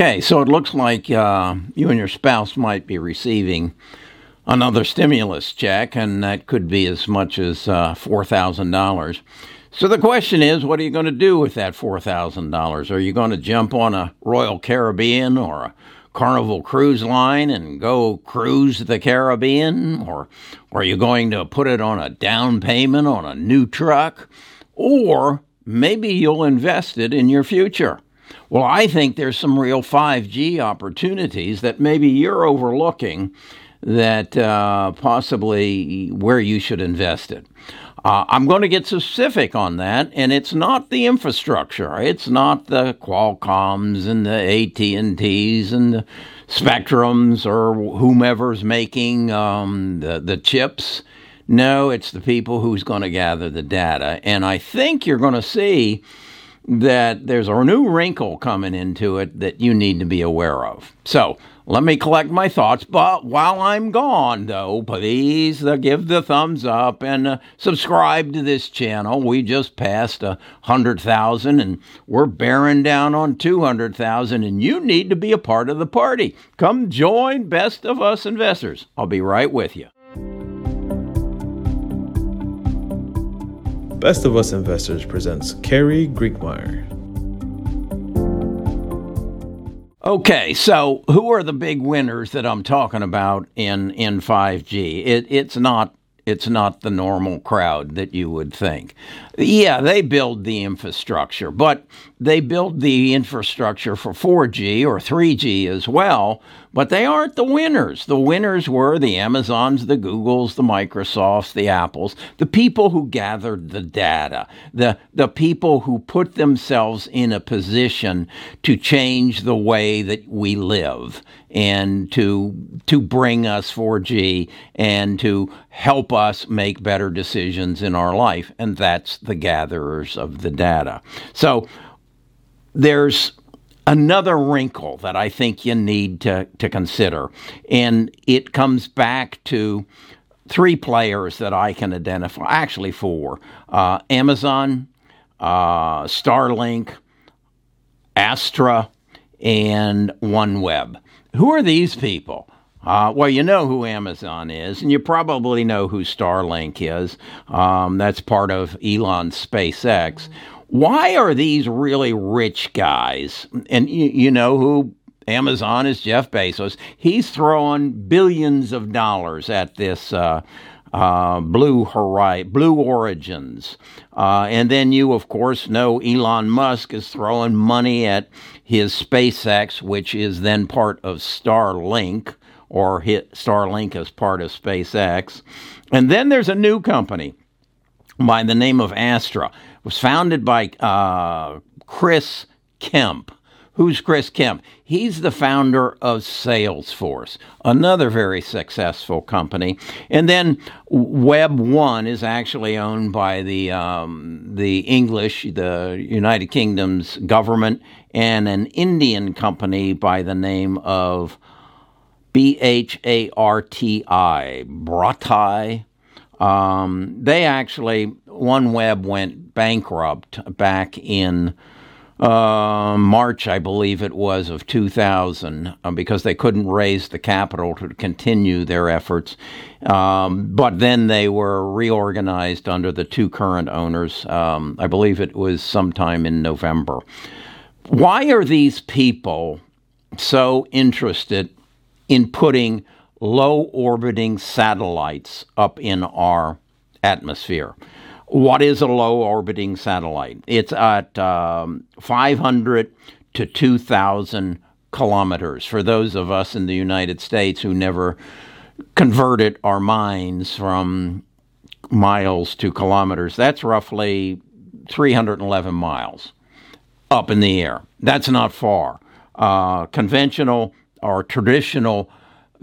Okay, so it looks like uh, you and your spouse might be receiving another stimulus check, and that could be as much as uh, $4,000. So the question is, what are you going to do with that $4,000? Are you going to jump on a Royal Caribbean or a Carnival cruise line and go cruise the Caribbean? Or, or are you going to put it on a down payment on a new truck? Or maybe you'll invest it in your future. Well, I think there's some real 5G opportunities that maybe you're overlooking that uh, possibly where you should invest it. Uh, I'm going to get specific on that, and it's not the infrastructure. It's not the Qualcomms and the AT&Ts and the Spectrums or whomever's making um, the the chips. No, it's the people who's going to gather the data, and I think you're going to see that there's a new wrinkle coming into it that you need to be aware of. So let me collect my thoughts. But while I'm gone, though, please uh, give the thumbs up and uh, subscribe to this channel. We just passed a hundred thousand, and we're bearing down on two hundred thousand. And you need to be a part of the party. Come join Best of Us Investors. I'll be right with you. Best of Us Investors presents Kerry Griegmeier. Okay, so who are the big winners that I'm talking about in in 5G? It, it's not it's not the normal crowd that you would think. Yeah, they build the infrastructure, but they built the infrastructure for 4G or 3G as well, but they aren't the winners. The winners were the Amazons, the Googles, the Microsofts, the Apples, the people who gathered the data, the, the people who put themselves in a position to change the way that we live and to to bring us 4G and to help us make better decisions in our life and that's the gatherers of the data. So there's another wrinkle that I think you need to, to consider, and it comes back to three players that I can identify, actually, four uh, Amazon, uh, Starlink, Astra, and OneWeb. Who are these people? Uh, well, you know who Amazon is, and you probably know who Starlink is. Um, that's part of Elon SpaceX why are these really rich guys, and you, you know who Amazon is? Jeff Bezos, he's throwing billions of dollars at this. Uh, uh, Blue Horizon, Blue Origins, uh, and then you, of course, know Elon Musk is throwing money at his SpaceX, which is then part of Starlink, or hit Starlink as part of SpaceX, and then there's a new company by the name of Astra was founded by uh, Chris Kemp. Who's Chris Kemp? He's the founder of Salesforce, another very successful company. And then Web One is actually owned by the um, the English, the United Kingdom's government, and an Indian company by the name of B H A R T I, Bharti. Um, they actually OneWeb went bankrupt back in uh, March, I believe it was, of 2000, uh, because they couldn't raise the capital to continue their efforts. Um, but then they were reorganized under the two current owners. Um, I believe it was sometime in November. Why are these people so interested in putting low orbiting satellites up in our atmosphere? What is a low orbiting satellite? It's at um, 500 to 2,000 kilometers. For those of us in the United States who never converted our minds from miles to kilometers, that's roughly 311 miles up in the air. That's not far. Uh, conventional or traditional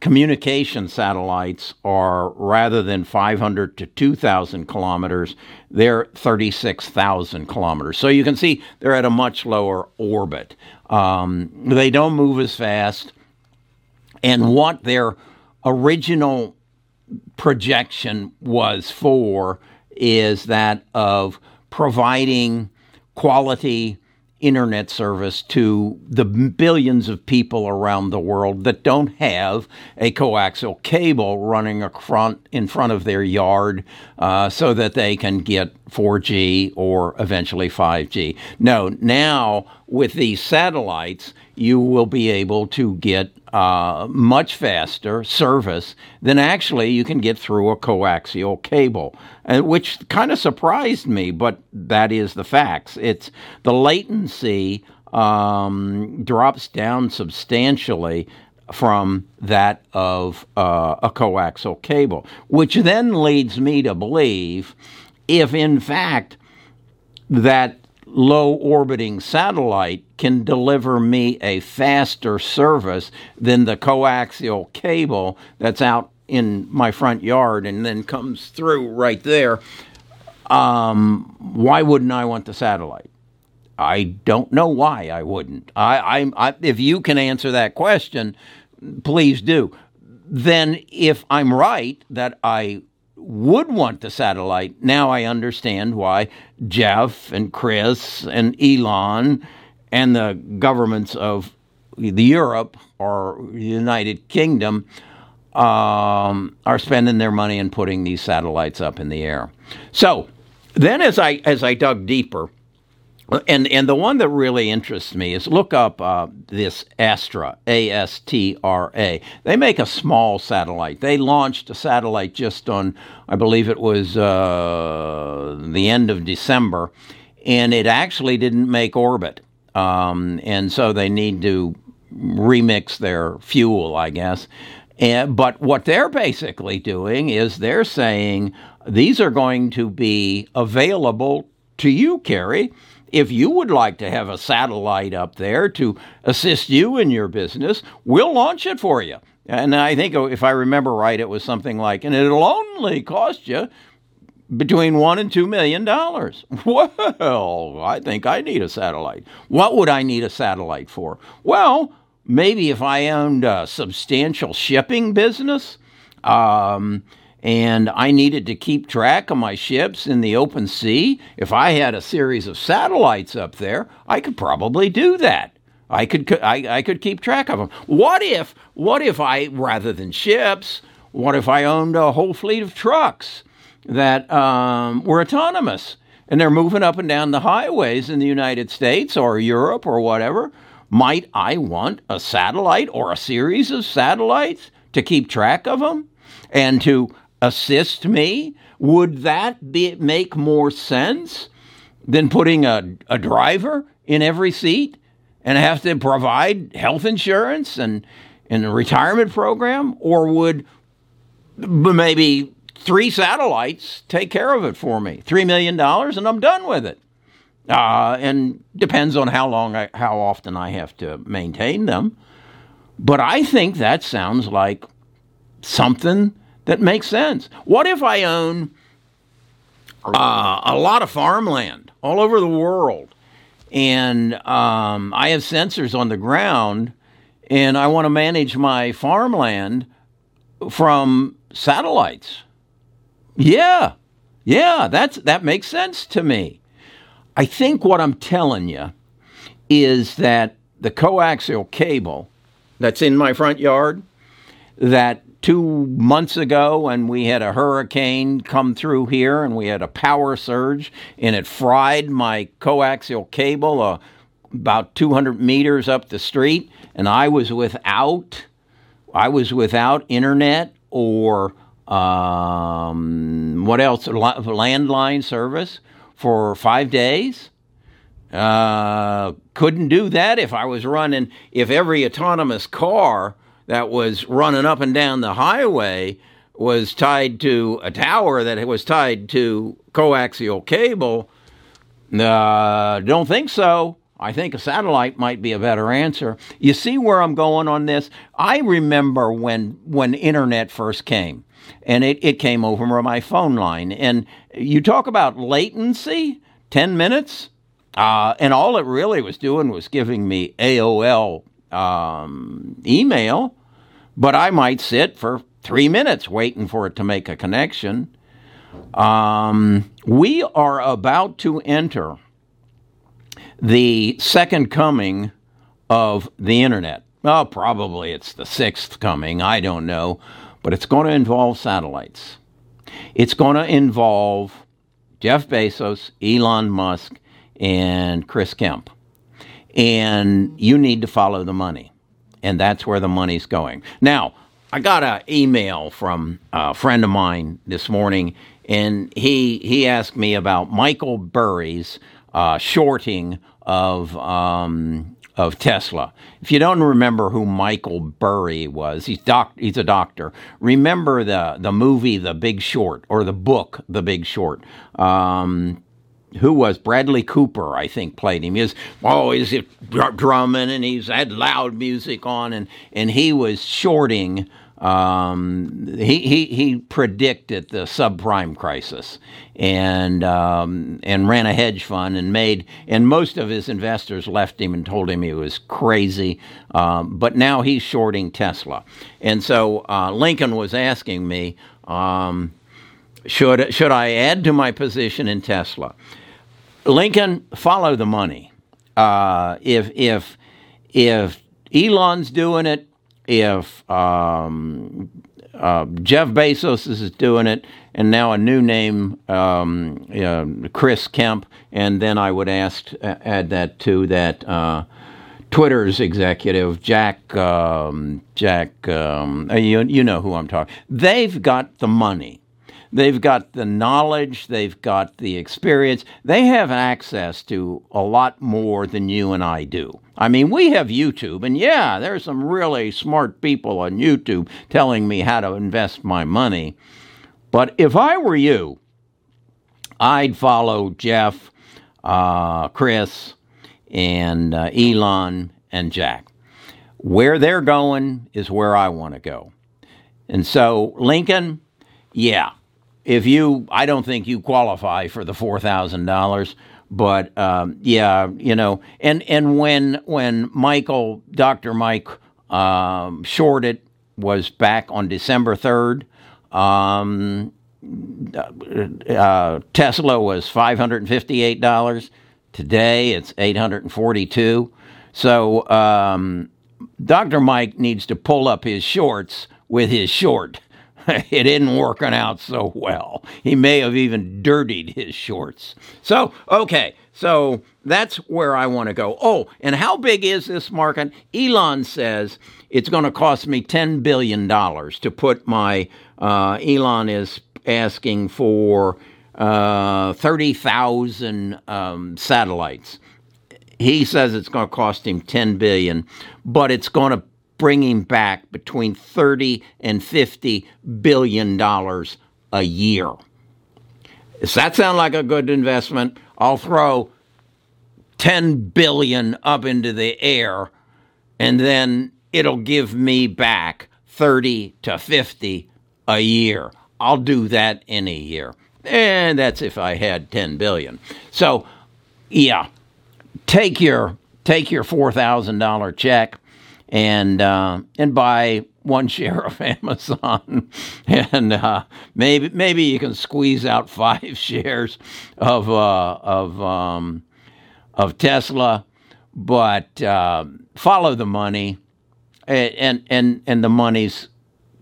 communication satellites are rather than 500 to 2,000 kilometers, they're 36,000 kilometers. So you can see they're at a much lower orbit. Um, they don't move as fast. And what their original projection was for is that of providing quality internet service to the billions of people around the world that don't have a coaxial cable running in front of their yard uh, so that they can get 4G or eventually 5G. No, now with these satellites, you will be able to get uh, much faster service than actually you can get through a coaxial cable, uh, which kind of surprised me, but that is the facts. It's the latency um, drops down substantially from that of uh, a coaxial cable, which then leads me to believe if in fact that low orbiting satellite can deliver me a faster service than the coaxial cable that's out in my front yard and then comes through right there. Um, why wouldn't I want the satellite? I don't know why I wouldn't. I, I, I, if you can answer that question, please do. Then, if I'm right that I would want the satellite. Now I understand why Jeff and Chris and Elon and the governments of the Europe or United Kingdom um, are spending their money and putting these satellites up in the air. So then, as I as I dug deeper, and and the one that really interests me is look up uh, this Astra, A S T R A. They make a small satellite. They launched a satellite just on, I believe it was uh, the end of December, and it actually didn't make orbit. Um, and so they need to remix their fuel, I guess. And, but what they're basically doing is they're saying these are going to be available to you, Kerry if you would like to have a satellite up there to assist you in your business, we'll launch it for you. And I think, if I remember right, it was something like, and it'll only cost you between one and two million dollars. Well, I think I need a satellite. What would I need a satellite for? Well, maybe if I owned a substantial shipping business. Um, and I needed to keep track of my ships in the open sea. If I had a series of satellites up there, I could probably do that. I could I, I could keep track of them. What if what if I rather than ships, what if I owned a whole fleet of trucks that um, were autonomous and they're moving up and down the highways in the United States or Europe or whatever? Might I want a satellite or a series of satellites to keep track of them and to assist me? Would that be, make more sense than putting a, a driver in every seat and have to provide health insurance and, and a retirement program? Or would maybe three satellites take care of it for me? $3 million and I'm done with it. Uh, and depends on how long, I, how often I have to maintain them. But I think that sounds like something that makes sense. What if I own uh, a lot of farmland all over the world and um, I have sensors on the ground and I want to manage my farmland from satellites? Yeah, yeah, that's, that makes sense to me. I think what I'm telling you is that the coaxial cable that's in my front yard that two months ago when we had a hurricane come through here and we had a power surge and it fried my coaxial cable uh, about 200 meters up the street and I was without I was without internet or um, what else landline service for five days. Uh, couldn't do that if I was running if every autonomous car that was running up and down the highway was tied to a tower that was tied to coaxial cable. Uh, don't think so. I think a satellite might be a better answer. You see where I'm going on this? I remember when when internet first came, and it, it came over my phone line. And you talk about latency, 10 minutes, uh, and all it really was doing was giving me AOL um, email but I might sit for three minutes waiting for it to make a connection. Um, we are about to enter the second coming of the internet. Well, probably it's the sixth coming, I don't know, but it's going to involve satellites. It's going to involve Jeff Bezos, Elon Musk, and Chris Kemp. And you need to follow the money. And that's where the money's going. Now, I got an email from a friend of mine this morning, and he he asked me about Michael Burry's uh, shorting of um, of Tesla. If you don't remember who Michael Burry was, he's doc, he's a doctor. Remember the the movie The Big Short or the book The Big Short. Um, who was Bradley Cooper, I think, played him. He was he's drumming and he's had loud music on, and and he was shorting um, he, he, he predicted the subprime crisis and, um, and ran a hedge fund and made, and most of his investors left him and told him he was crazy. Um, but now he's shorting Tesla. And so uh, Lincoln was asking me, um, should, should I add to my position in Tesla? Lincoln, follow the money. Uh, if, if, if Elon's doing it, if um, uh, Jeff Bezos is doing it, and now a new name, um, uh, Chris Kemp, and then I would ask add that to that uh, Twitter's executive Jack um, Jack. Um, uh, you you know who I'm talking. They've got the money. They've got the knowledge, they've got the experience, they have access to a lot more than you and I do. I mean, we have YouTube, and yeah, there's some really smart people on YouTube telling me how to invest my money. But if I were you, I'd follow Jeff, uh, Chris, and uh, Elon and Jack. Where they're going is where I want to go. And so, Lincoln, yeah, if you, I don't think you qualify for the four thousand dollars, but um, yeah, you know, and and when when Michael, Doctor Mike, um, shorted was back on December third. Um, uh, Tesla was five hundred and fifty-eight dollars. Today it's eight hundred and forty-two. So um, Dr. Mike needs to pull up his shorts with his short it isn't working out so well. He may have even dirtied his shorts. So, okay, so that's where I want to go. Oh, and how big is this market? Elon says it's going to cost me $10 billion to put my, uh, Elon is asking for uh, 30,000 um, satellites. He says it's going to cost him 10 billion, but it's going to bringing back between 30 and 50 billion dollars a year. Does that sound like a good investment? I'll throw 10 billion up into the air and then it'll give me back 30 to 50 a year. I'll do that in a year. And that's if I had 10 billion. So, yeah, take your take your $4,000 check and uh, and buy one share of Amazon, and uh, maybe maybe you can squeeze out five shares of uh, of um, of Tesla, but uh, follow the money, and and and the money's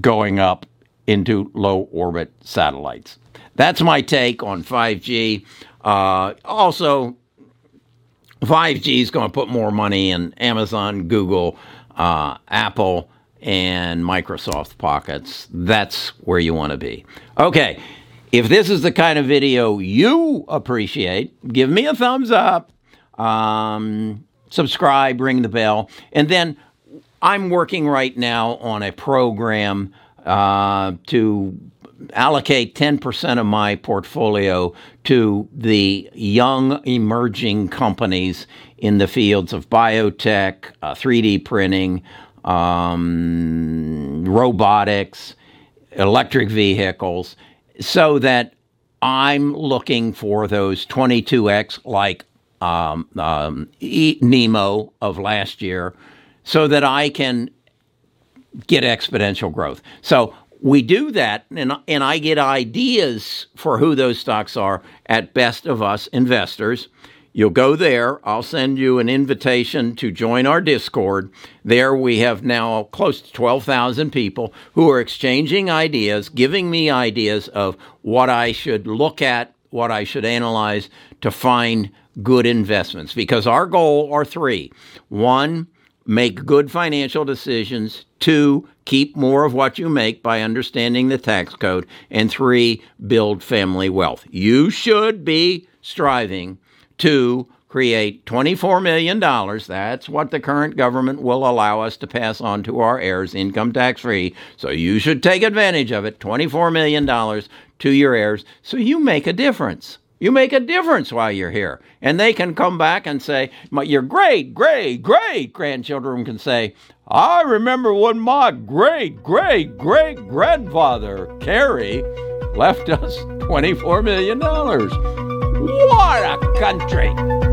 going up into low orbit satellites. That's my take on 5G. Uh, also, 5G is going to put more money in Amazon, Google, uh, Apple, and Microsoft pockets. That's where you want to be. Okay, if this is the kind of video you appreciate, give me a thumbs up, um, subscribe, ring the bell, and then I'm working right now on a program uh, to allocate 10% of my portfolio to the young emerging companies in the fields of biotech, uh, 3D printing, um, robotics, electric vehicles, so that I'm looking for those 22x like um, um, NeMo of last year, so that I can get exponential growth. So we do that, and, and I get ideas for who those stocks are at Best of Us Investors. You'll go there. I'll send you an invitation to join our Discord. There we have now close to 12,000 people who are exchanging ideas, giving me ideas of what I should look at, what I should analyze to find good investments. Because our goal are three one, make good financial decisions. Two, keep more of what you make by understanding the tax code. And three, build family wealth. You should be striving to create $24 million. That's what the current government will allow us to pass on to our heirs, income tax free. So you should take advantage of it $24 million to your heirs so you make a difference. You make a difference while you're here. And they can come back and say, your great, great, great grandchildren can say, I remember when my great, great, great grandfather, Kerry, left us $24 million. What a country!